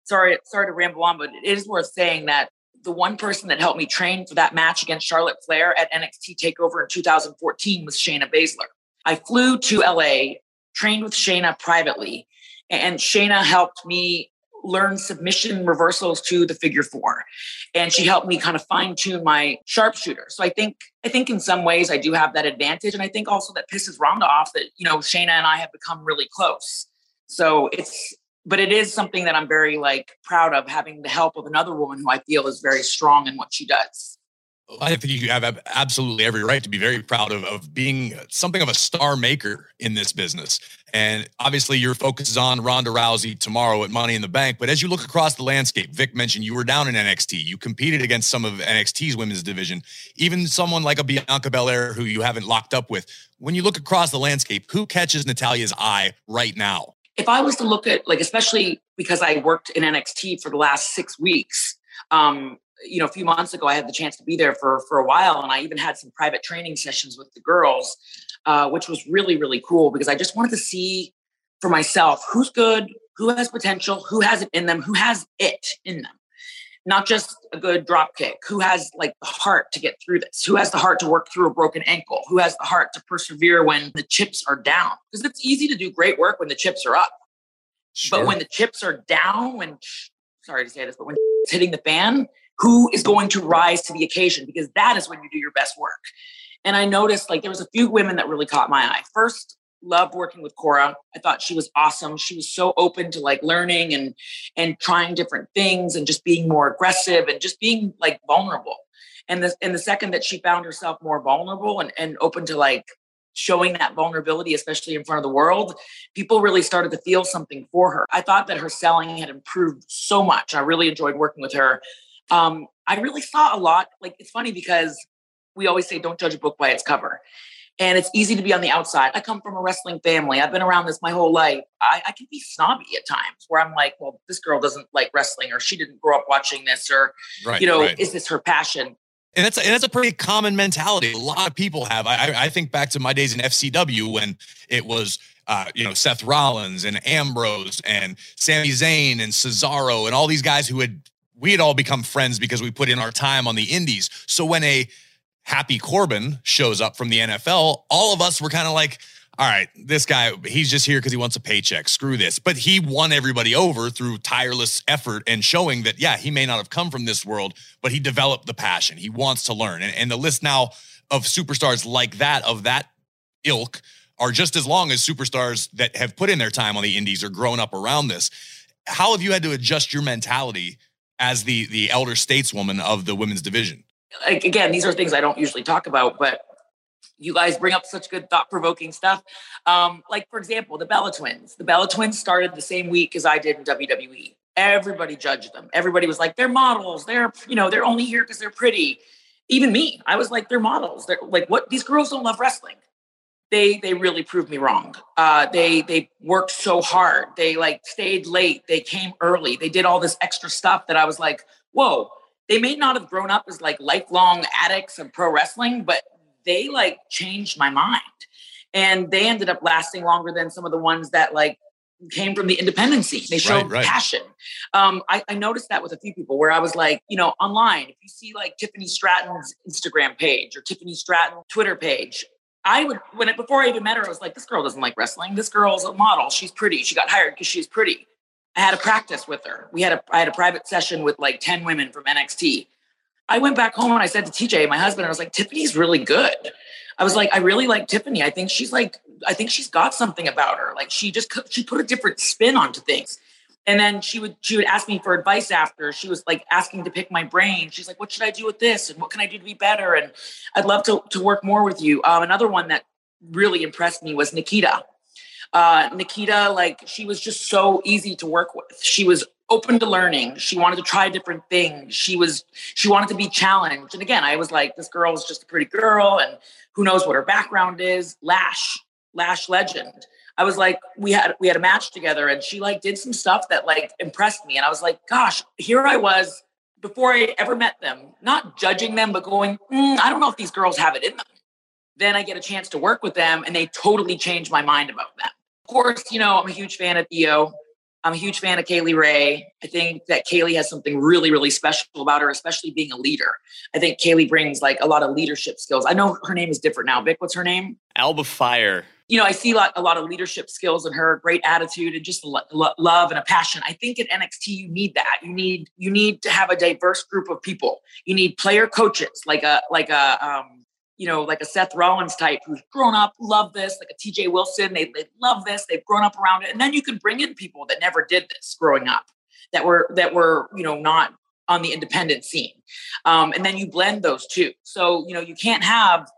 sorry, sorry to ramble on, but it is worth saying that the one person that helped me train for that match against Charlotte Flair at NXT Takeover in 2014 was Shayna Baszler. I flew to LA, trained with Shayna privately, and Shayna helped me learn submission reversals to the figure four. And she helped me kind of fine tune my sharpshooter. So i think i think in some ways i do have that advantage. And i think also that pisses ronda off that you know shayna and i have become really close. So it's but it is something that i'm very like proud of having the help of another woman who i feel is very strong in what she does I think you have absolutely every right to be very proud of, of being something of a star maker in this business. And obviously, your focus is on Ronda Rousey tomorrow at Money in the Bank. But as you look across the landscape, Vic mentioned you were down in NXT. You competed against some of NXT's women's division, even someone like a Bianca Belair who you haven't locked up with. When you look across the landscape, who catches Natalya's eye right now? If I was to look at, like, especially because I worked in NXT for the last six weeks, um, you know, a few months ago, I had the chance to be there for for a while, and I even had some private training sessions with the girls, uh, which was really really cool because I just wanted to see for myself who's good, who has potential, who has it in them, who has it in them, not just a good drop kick, who has like the heart to get through this, who has the heart to work through a broken ankle, who has the heart to persevere when the chips are down, because it's easy to do great work when the chips are up, sure. but when the chips are down, when sorry to say this, but when it's hitting the fan who is going to rise to the occasion because that is when you do your best work. And I noticed like there was a few women that really caught my eye. First, loved working with Cora. I thought she was awesome. She was so open to like learning and and trying different things and just being more aggressive and just being like vulnerable. And the and the second that she found herself more vulnerable and, and open to like showing that vulnerability, especially in front of the world, people really started to feel something for her. I thought that her selling had improved so much. I really enjoyed working with her um, I really saw a lot. Like it's funny because we always say don't judge a book by its cover. And it's easy to be on the outside. I come from a wrestling family. I've been around this my whole life. I, I can be snobby at times where I'm like, well, this girl doesn't like wrestling or she didn't grow up watching this or, right, you know, right. is this her passion? And that's, and that's a pretty common mentality. A lot of people have. I, I think back to my days in FCW when it was uh, you know, Seth Rollins and Ambrose and Sami Zayn and Cesaro and all these guys who had we had all become friends because we put in our time on the indies. So when a Happy Corbin shows up from the NFL, all of us were kind of like, all right, this guy, he's just here because he wants a paycheck. Screw this. But he won everybody over through tireless effort and showing that, yeah, he may not have come from this world, but he developed the passion. He wants to learn. And, and the list now of superstars like that, of that ilk, are just as long as superstars that have put in their time on the indies or grown up around this. How have you had to adjust your mentality as the the elder stateswoman of the women's division? Like, again, these are things I don't usually talk about, but you guys bring up such good thought provoking stuff. Um, like for example, the Bella Twins. The Bella Twins started the same week as I did in WWE. Everybody judged them. Everybody was like, they're models. They're you know they're only here because they're pretty. Even me, I was like, they're models. They're like, what? These girls don't love wrestling. They they really proved me wrong. Uh, they they worked so hard. They like stayed late. They came early. They did all this extra stuff that I was like, whoa. They may not have grown up as like lifelong addicts of pro wrestling, but they like changed my mind and they ended up lasting longer than some of the ones that like came from the independency. They showed right, right. passion. Um, I, I, noticed that with a few people where I was like, you know, online, if you see like Tiffany Stratton's Instagram page or Tiffany Stratton Twitter page, I would when it before I even met her, I was like, this girl doesn't like wrestling. This girl's a model. She's pretty. She got hired because she's pretty. I had a practice with her. We had a I had a private session with like 10 women from NXT. I went back home and I said to TJ, my husband, I was like, Tiffany's really good. I was like, I really like Tiffany. I think she's like, I think she's got something about her. Like she just she put a different spin onto things. And then she would she would ask me for advice after. She was like asking to pick my brain. She's like, "What should I do with this? And what can I do to be better?" And I'd love to to work more with you. Um, another one that really impressed me was Nikita. Uh, Nikita, like she was just so easy to work with. She was open to learning. She wanted to try different things. She was she wanted to be challenged. And again, I was like, this girl is just a pretty girl, and who knows what her background is. Lash, Lash legend. I was like, we had we had a match together, and she like did some stuff that like impressed me. And I was like, gosh, here I was before I ever met them, not judging them, but going, mm, I don't know if these girls have it in them. Then I get a chance to work with them, and they totally changed my mind about them. Of course, you know, I'm a huge fan of Io. I'm a huge fan of Kay Lee Ray. I think that Kaylee has something really, really special about her, especially being a leader. I think Kaylee brings like a lot of leadership skills. I know her name is different now. Vic, what's her name? Alba Fyre. You know, I see a lot, a lot of leadership skills in her, great attitude and just lo- lo- love and a passion. I think at NXT you need that. You need you need to have a diverse group of people. You need player coaches like a like a um, you know, like a Seth Rollins type who's grown up, love this, like a TJ Wilson, they, they love this, they've grown up around it. And then you can bring in people that never did this growing up, that were that were, you know, not on the independent scene. Um, and then you blend those two. So, you know, you can't have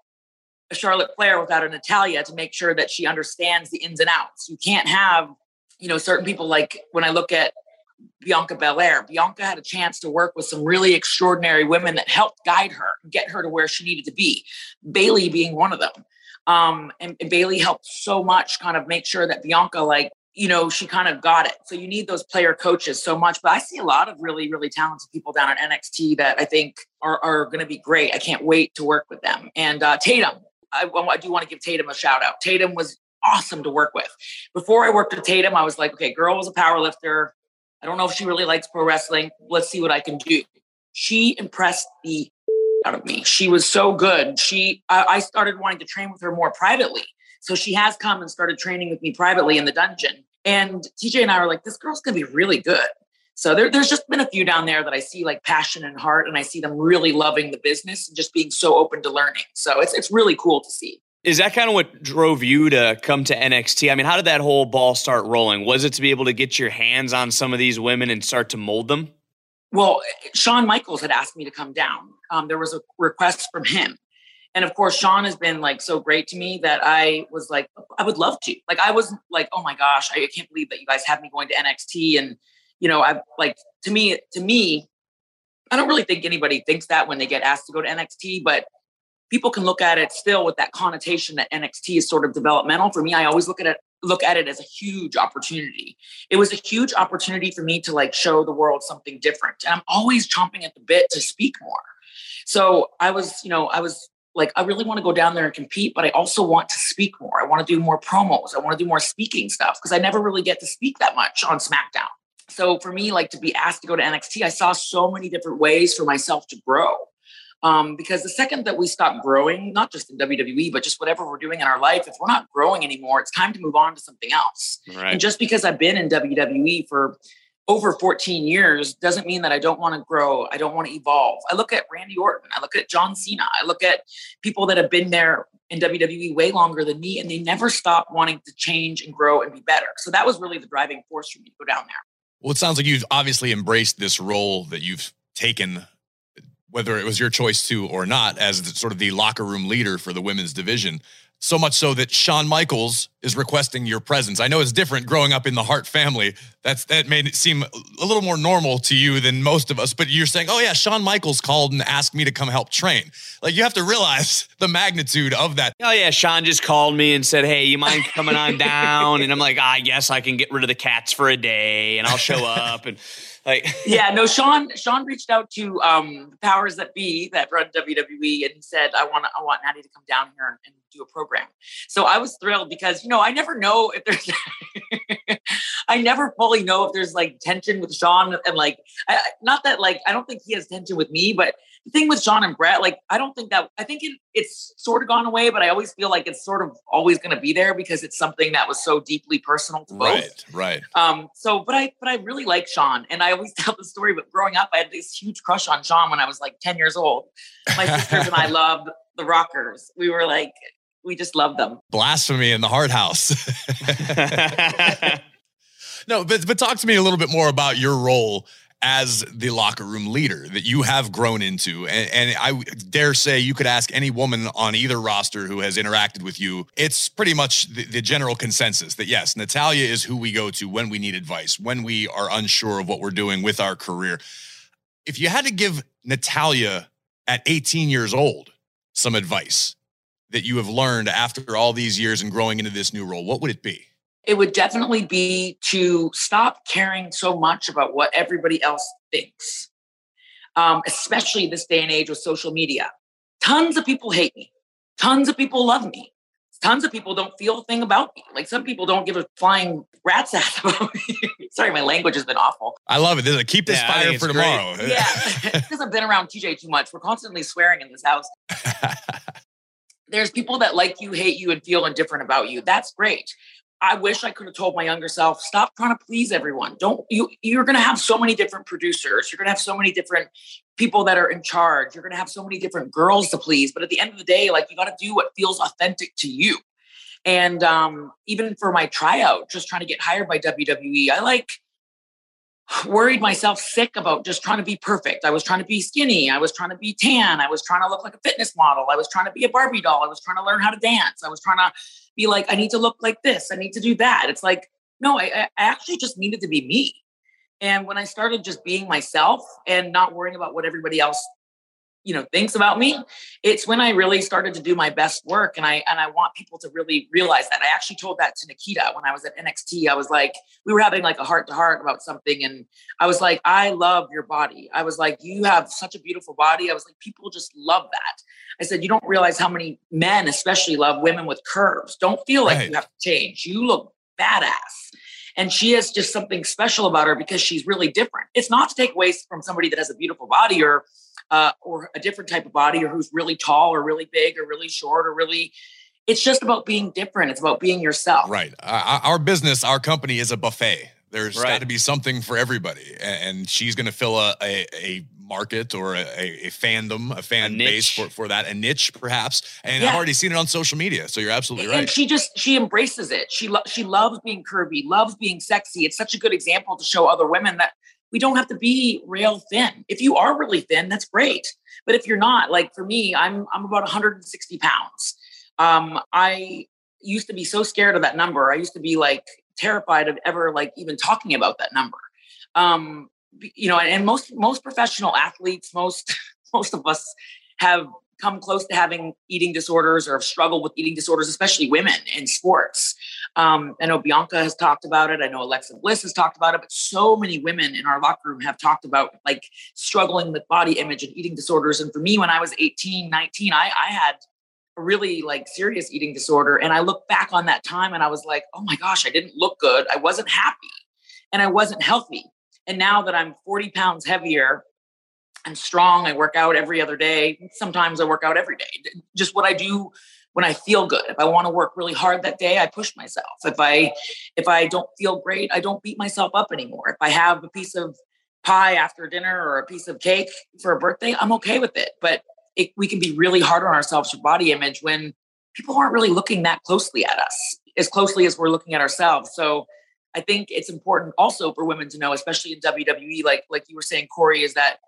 a Charlotte Flair without a Natalya to make sure that she understands the ins and outs. You can't have, you know, certain people like when I look at Bianca Belair. Bianca had a chance to work with some really extraordinary women that helped guide her, get her to where she needed to be. Bayley being one of them. Um, and, and Bayley helped so much kind of make sure that Bianca, like, you know, she kind of got it. So you need those player coaches so much. But I see a lot of really, really talented people down at NXT that I think are, are going to be great. I can't wait to work with them. And uh, Tatum, I, I do want to give Tatum a shout out. Tatum was awesome to work with. Before I worked with Tatum, I was like, okay, girl was a power lifter. I don't know if she really likes pro wrestling. Let's see what I can do. She impressed the out of me. She was so good. She, I, I started wanting to train with her more privately. So she has come and started training with me privately in the dungeon. And TJ and I were like, this girl's gonna be really good. So there, there's just been a few down there that I see like passion and heart, and I see them really loving the business and just being so open to learning. So it's it's really cool to see. Is that kind of what drove you to come to NXT? I mean, how did that whole ball start rolling? Was it to be able to get your hands on some of these women and start to mold them? Well, Shawn Michaels had asked me to come down. Um, there was a request from him. And of course, Shawn has been like so great to me that I was like, I would love to. Like, I was like, oh my gosh, I can't believe that you guys have me going to NXT. And, you know, I like to me, to me, I don't really think anybody thinks that when they get asked to go to NXT, but people can look at it still with that connotation that NXT is sort of developmental. For me, I always look at it look at it as a huge opportunity. It was a huge opportunity for me to like show the world something different. And I'm always chomping at the bit to speak more. So I was, you know, I was like, I really want to go down there and compete, but I also want to speak more. I want to do more promos. I want to do more speaking stuff because I never really get to speak that much on SmackDown. So for me, like to be asked to go to NXT, I saw so many different ways for myself to grow Um, because the second that we stop growing, not just in WWE, but just whatever we're doing in our life, if we're not growing anymore, it's time to move on to something else. Right. And just because I've been in WWE for over 14 years doesn't mean that I don't want to grow. I don't want to evolve. I look at Randy Orton. I look at John Cena. I look at people that have been there in WWE way longer than me, and they never stop wanting to change and grow and be better. So that was really the driving force for me to go down there. Well, it sounds like you've obviously embraced this role that you've taken, whether it was your choice to or not, as sort of the locker room leader for the women's division. So much so that Shawn Michaels is requesting your presence. I know it's different growing up in the Hart family. That's that made it seem a little more normal to you than most of us. But you're saying, "Oh yeah, Shawn Michaels called and asked me to come help train." Like you have to realize the magnitude of that. Oh yeah, Shawn just called me and said, "Hey, you mind coming on down?" And I'm like, ah, "I guess I can get rid of the cats for a day, and I'll show up." And like, yeah, no, Shawn Shawn reached out to um, powers that be that run WWE, and he said, "I want, I want Natty to come down here and, and do a program." So I was thrilled because you know I never know if there's, I never fully know if there's like tension with Shawn and like, I, not that like I don't think he has tension with me, but the thing with Shawn and Bret, like I don't think that I think it, it's sort of gone away, but I always feel like it's sort of always going to be there because it's something that was so deeply personal to both. Right, right. Um, so, but I, but I really like Shawn, and I always tell the story. But growing up, I had this huge crush on Shawn when I was like ten years old. My sisters and I loved the Rockers. We were like, we just loved them. Blasphemy in the Hart House. no, but but talk to me a little bit more about your role as the locker room leader that you have grown into. And, and, I dare say you could ask any woman on either roster who has interacted with you. It's pretty much the, the, general consensus that yes, Natalya is who we go to when we need advice, when we are unsure of what we're doing with our career. If you had to give Natalya at 18 years old some advice that you have learned after all these years and growing into this new role, what would it be? It would definitely be to stop caring so much about what everybody else thinks, um, especially this day and age with social media. Tons of people hate me. Tons of people love me. Tons of people don't feel a thing about me. Like some people don't give a flying rat's ass about me. Sorry, my language has been awful. I love it. This, keep this Yeah, I fire think for it's tomorrow. Yeah, because I've been around TJ too much. We're constantly swearing in this house. There's people that like you, hate you, and feel indifferent about you. That's great. I wish I could have told my younger self, stop trying to please everyone. Don't you you're gonna have so many different producers, you're gonna have so many different people that are in charge, you're gonna have so many different girls to please. But at the end of the day, like you gotta do what feels authentic to you. And um, even for my tryout, just trying to get hired by WWE, I like worried myself sick about just trying to be perfect. I was trying to be skinny. I was trying to be tan. I was trying to look like a fitness model. I was trying to be a Barbie doll. I was trying to learn how to dance. I was trying to be like, I need to look like this. I need to do that. It's like, no, I, I actually just needed to be me. And when I started just being myself and not worrying about what everybody else you know thinks about me it's when i really started to do my best work and i and i want people to really realize that i actually told that to nikita when i was at nxt i was like we were having like a heart to heart about something and i was like i love your body i was like you have such a beautiful body i was like people just love that i said you don't realize how many men especially love women with curves don't feel like Right. you have to change you look badass and she has just something special about her because she's really different it's not to take away from somebody that has a beautiful body or uh, or a different type of body or who's really tall or really big or really short or really it's just about being different it's about being yourself Right. Our, our business, our company is a buffet. There's Right. got to be something for everybody, and she's going to fill a, a, a market or a, a a fandom, a fan A base for, for that, a niche perhaps. And Yeah. I've already seen it on social media, so you're absolutely and right. she just she embraces it she lo- she loves being curvy loves being sexy it's such a good example to show other women that we don't have to be real thin if you are really thin that's great but if you're not like for me i'm i'm about 160 pounds um i used to be so scared of that number i used to be like terrified of ever like even talking about that number um you know and, most most professional athletes most most of us have come close to having eating disorders or have struggled with eating disorders, especially women in sports. Um, I know Bianca has talked about it. I know Alexa Bliss has talked about it, but so many women in our locker room have talked about like struggling with body image and eating disorders. And for me, when I was 18, 19, I, I had really like serious eating disorder. And I look back on that time and I was like, oh my gosh, I didn't look good. I wasn't happy and I wasn't healthy. And now that I'm 40 pounds heavier I'm strong. I work out every other day. Sometimes I work out every day. Just what I do when I feel good. If I want to work really hard that day, I push myself. If I if I don't feel great, I don't beat myself up anymore. If I have a piece of pie after dinner or a piece of cake for a birthday, I'm okay with it. But it, we can be really hard on ourselves for body image when people aren't really looking that closely at us as closely as we're looking at ourselves. So I think it's important also for women to know, especially in WWE, like like you were saying, Corey, is that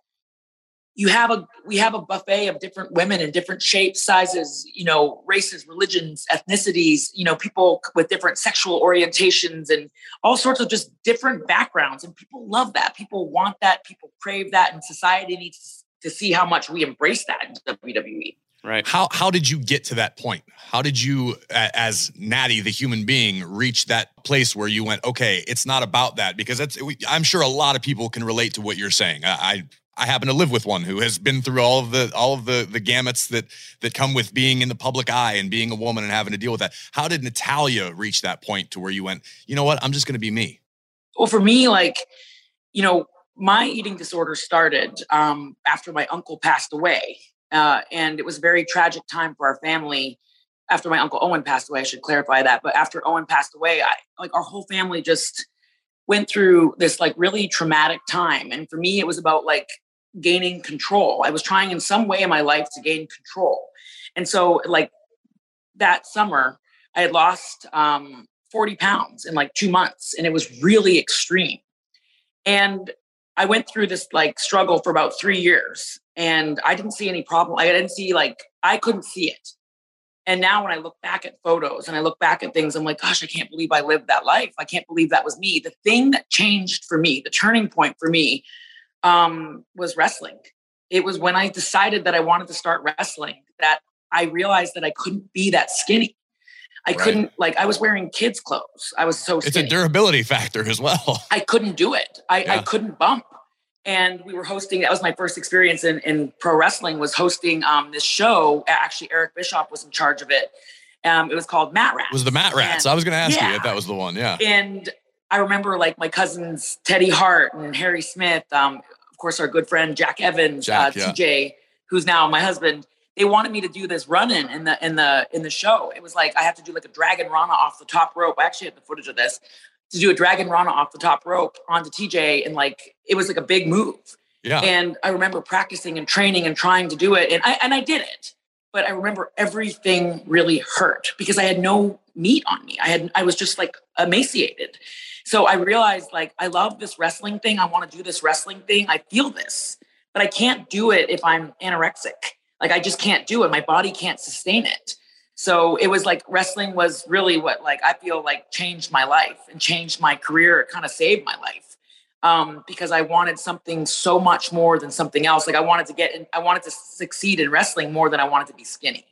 you have a we have a buffet of different women in different shapes sizes you know races religions ethnicities you know people with different sexual orientations and all sorts of just different backgrounds and people love that people want that people crave that and society needs to see how much we embrace that in wwe right. How how did you get to that point? How did you as natty the human being reach that place where you went okay it's not about that because that's i'm sure a lot of people can relate to what you're saying. I I happen to live with one who has been through all of the all of the the gamuts that that come with being in the public eye and being a woman and having to deal with that. How did Natalya reach that point to where you went, you know what, I'm just going to be me? Well, for me, like, you know, my eating disorder started um, after my uncle passed away, uh, and it was a very tragic time for our family. After my uncle Owen passed away, I should clarify that. But after Owen passed away, I like our whole family just went through this like really traumatic time and for me it was about like gaining control. I was trying in some way in my life to gain control. And so, like that summer, I had lost um, 40 pounds in like two months, and it was really extreme. And I went through this like struggle for about three years, and I didn't see any problem. I didn't see like, I couldn't see it. And now when I look back at photos and I look back at things, I'm like, gosh, I can't believe I lived that life. I can't believe that was me. The thing that changed for me, the turning point for me um, was wrestling. It was when I decided that I wanted to start wrestling that I realized that I couldn't be that skinny. I right. couldn't like I was wearing kids' clothes. I was so skinny. It's a durability factor as well. I couldn't do it. I, yeah. I couldn't bump. And we were hosting, that was my first experience in, in pro wrestling, was hosting um, this show. Actually, Eric Bischoff was in charge of it. Um, it was called Mat Rats. It was the Mat Rats. And, I was going to ask yeah. you if that was the one. Yeah. And I remember like my cousins Teddy Hart and Harry Smith, um, of course, our good friend Jack Evans, Jack, uh, yeah. TJ, who's now my husband. They wanted me to do this run-in in the in the in the show. It was like I have to do like a dragon rana off the top rope. I actually have the footage of this to do a dragon rana off the top rope onto TJ, and like it was like a big move. Yeah. And I remember practicing and training and trying to do it, and I and I did it. But I remember everything really hurt because I had no meat on me. I had I was just like emaciated. So I realized like I love this wrestling thing. I want to do this wrestling thing. I feel this, but I can't do it if I'm anorexic. Like I just can't do it. My body can't sustain it. So it was like wrestling was really what like I feel like changed my life and changed my career. It kind of saved my life um, because I wanted something so much more than something else. Like I wanted to get in, I wanted to succeed in wrestling more than I wanted to be skinny.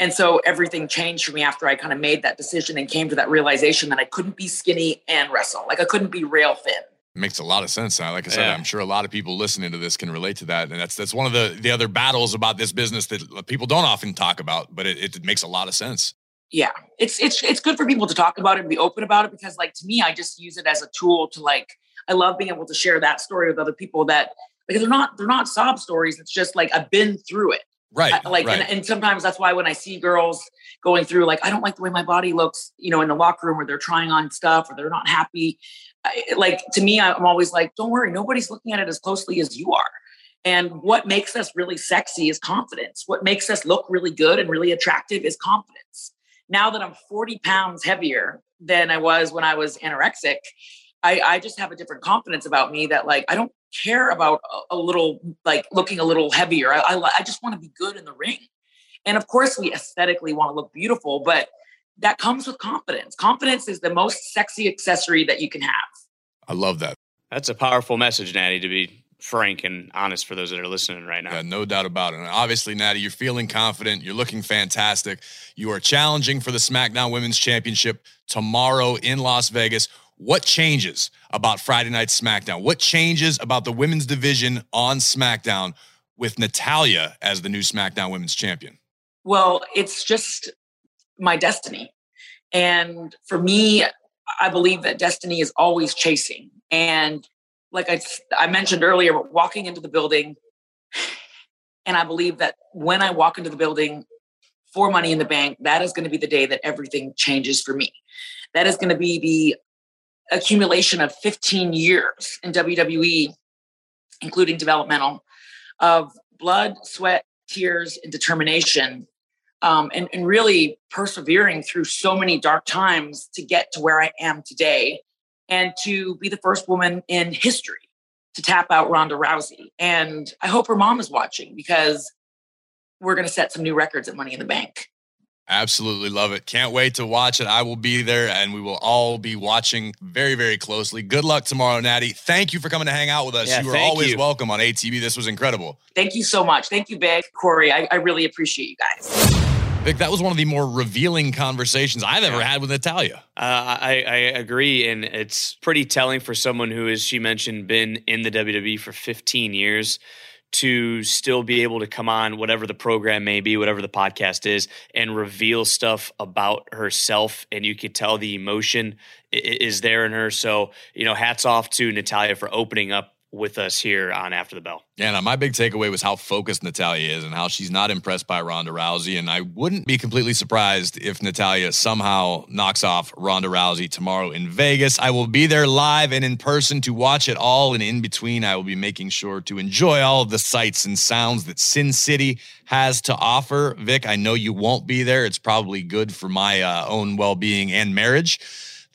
And so everything changed for me after I kind of made that decision and came to that realization that I couldn't be skinny and wrestle. Like I couldn't be rail thin. Makes a lot of sense. Like I said, yeah. I'm sure a lot of people listening to this can relate to that. And that's that's one of the the other battles about this business that people don't often talk about, but it, it makes a lot of sense. Yeah. It's it's it's good for people to talk about it and be open about it because like to me, I just use it as a tool to like I love being able to share that story with other people that because they're not they're not sob stories. It's just like I've been through it. Right. I, like, right. And, and sometimes that's why when I see girls going through, like, I don't like the way my body looks, you know, in the locker room or they're trying on stuff or they're not happy. I, like, to me, I'm always like, don't worry, nobody's looking at it as closely as you are. And what makes us really sexy is confidence. What makes us look really good and really attractive is confidence. Now that I'm 40 pounds heavier than I was when I was anorexic, I, I just have a different confidence about me that like I don't care about a, a little like looking a little heavier. I, I, I just want to be good in the ring. And of course, we aesthetically want to look beautiful, but that comes with confidence. Confidence is the most sexy accessory that you can have. I love that. That's a powerful message, Natty, to be frank and honest for those that are listening right now. Yeah, no doubt about it. And obviously, Natty, you're feeling confident. You're looking fantastic. You are challenging for the SmackDown Women's Championship tomorrow in Las Vegas. What changes about Friday Night SmackDown? What changes about the women's division on SmackDown with Natalya as the new SmackDown Women's Champion? Well, it's just my destiny. And for me, I believe that destiny is always chasing. And like I, I mentioned earlier, walking into the building, And I believe that when I walk into the building for Money in the Bank, that is going to be the day that everything changes for me. That is going to be the accumulation of 15 years in WWE, including developmental, of blood, sweat, tears, and determination, um, and, and really persevering through so many dark times to get to where I am today and to be the first woman in history to tap out Ronda Rousey. And I hope her mom is watching because we're going to set some new records at Money in the Bank. Absolutely love it. Can't wait to watch it. I will be there and we will all be watching very, very closely. Good luck tomorrow, Natty. Thank you for coming to hang out with us. Yeah, you are always you. welcome on ATB. This was incredible. Thank you so much. Thank you, Big Corey. I, I really appreciate you guys. Vic, that was one of the more revealing conversations I've ever had with Natalya. Uh, I, I agree, and it's pretty telling for someone who, as she mentioned, been in the WWE for 15 years to still be able to come on whatever the program may be, whatever the podcast is, and reveal stuff about herself. And you could tell the emotion is there in her. So, you know, hats off to Natalya for opening up with us here on After the Bell. Yeah, and my big takeaway was how focused Natalya is and how she's not impressed by Ronda Rousey. And I wouldn't be completely surprised if Natalya somehow knocks off Ronda Rousey tomorrow in Vegas. I will be there live and in person to watch it all. And in between, I will be making sure to enjoy all of the sights and sounds that Sin City has to offer. Vic, I know you won't be there. It's probably good for my uh, own well being and marriage.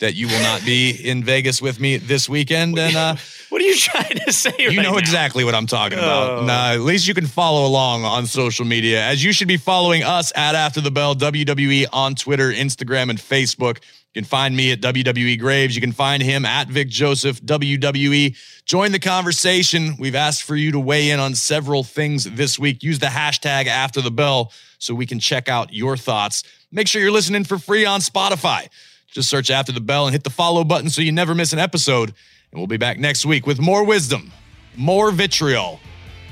That you will not be in Vegas with me this weekend, and uh, What are you trying to say? you right know now? exactly what I'm talking about. Oh. At least you can follow along on social media, as you should be following us at After the Bell WWE on Twitter, Instagram, and Facebook. You can find me at WWE Graves. You can find him at Vic Joseph WWE. Join the conversation. We've asked for you to weigh in on several things this week. Use the hashtag After the Bell so we can check out your thoughts. Make sure you're listening for free on Spotify. Just search After the Bell and hit the follow button so you never miss an episode. And we'll be back next week with more wisdom, more vitriol,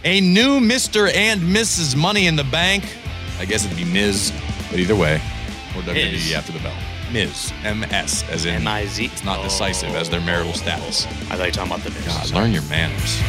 a new Mr. and Mrs. Money in the Bank. I guess it'd be Ms., but either way, or WWE Ms. after the bell. Ms. M.S. as in M-I-Z. It's not decisive as their marital status. I thought you were talking about the Miz. God, learn your manners.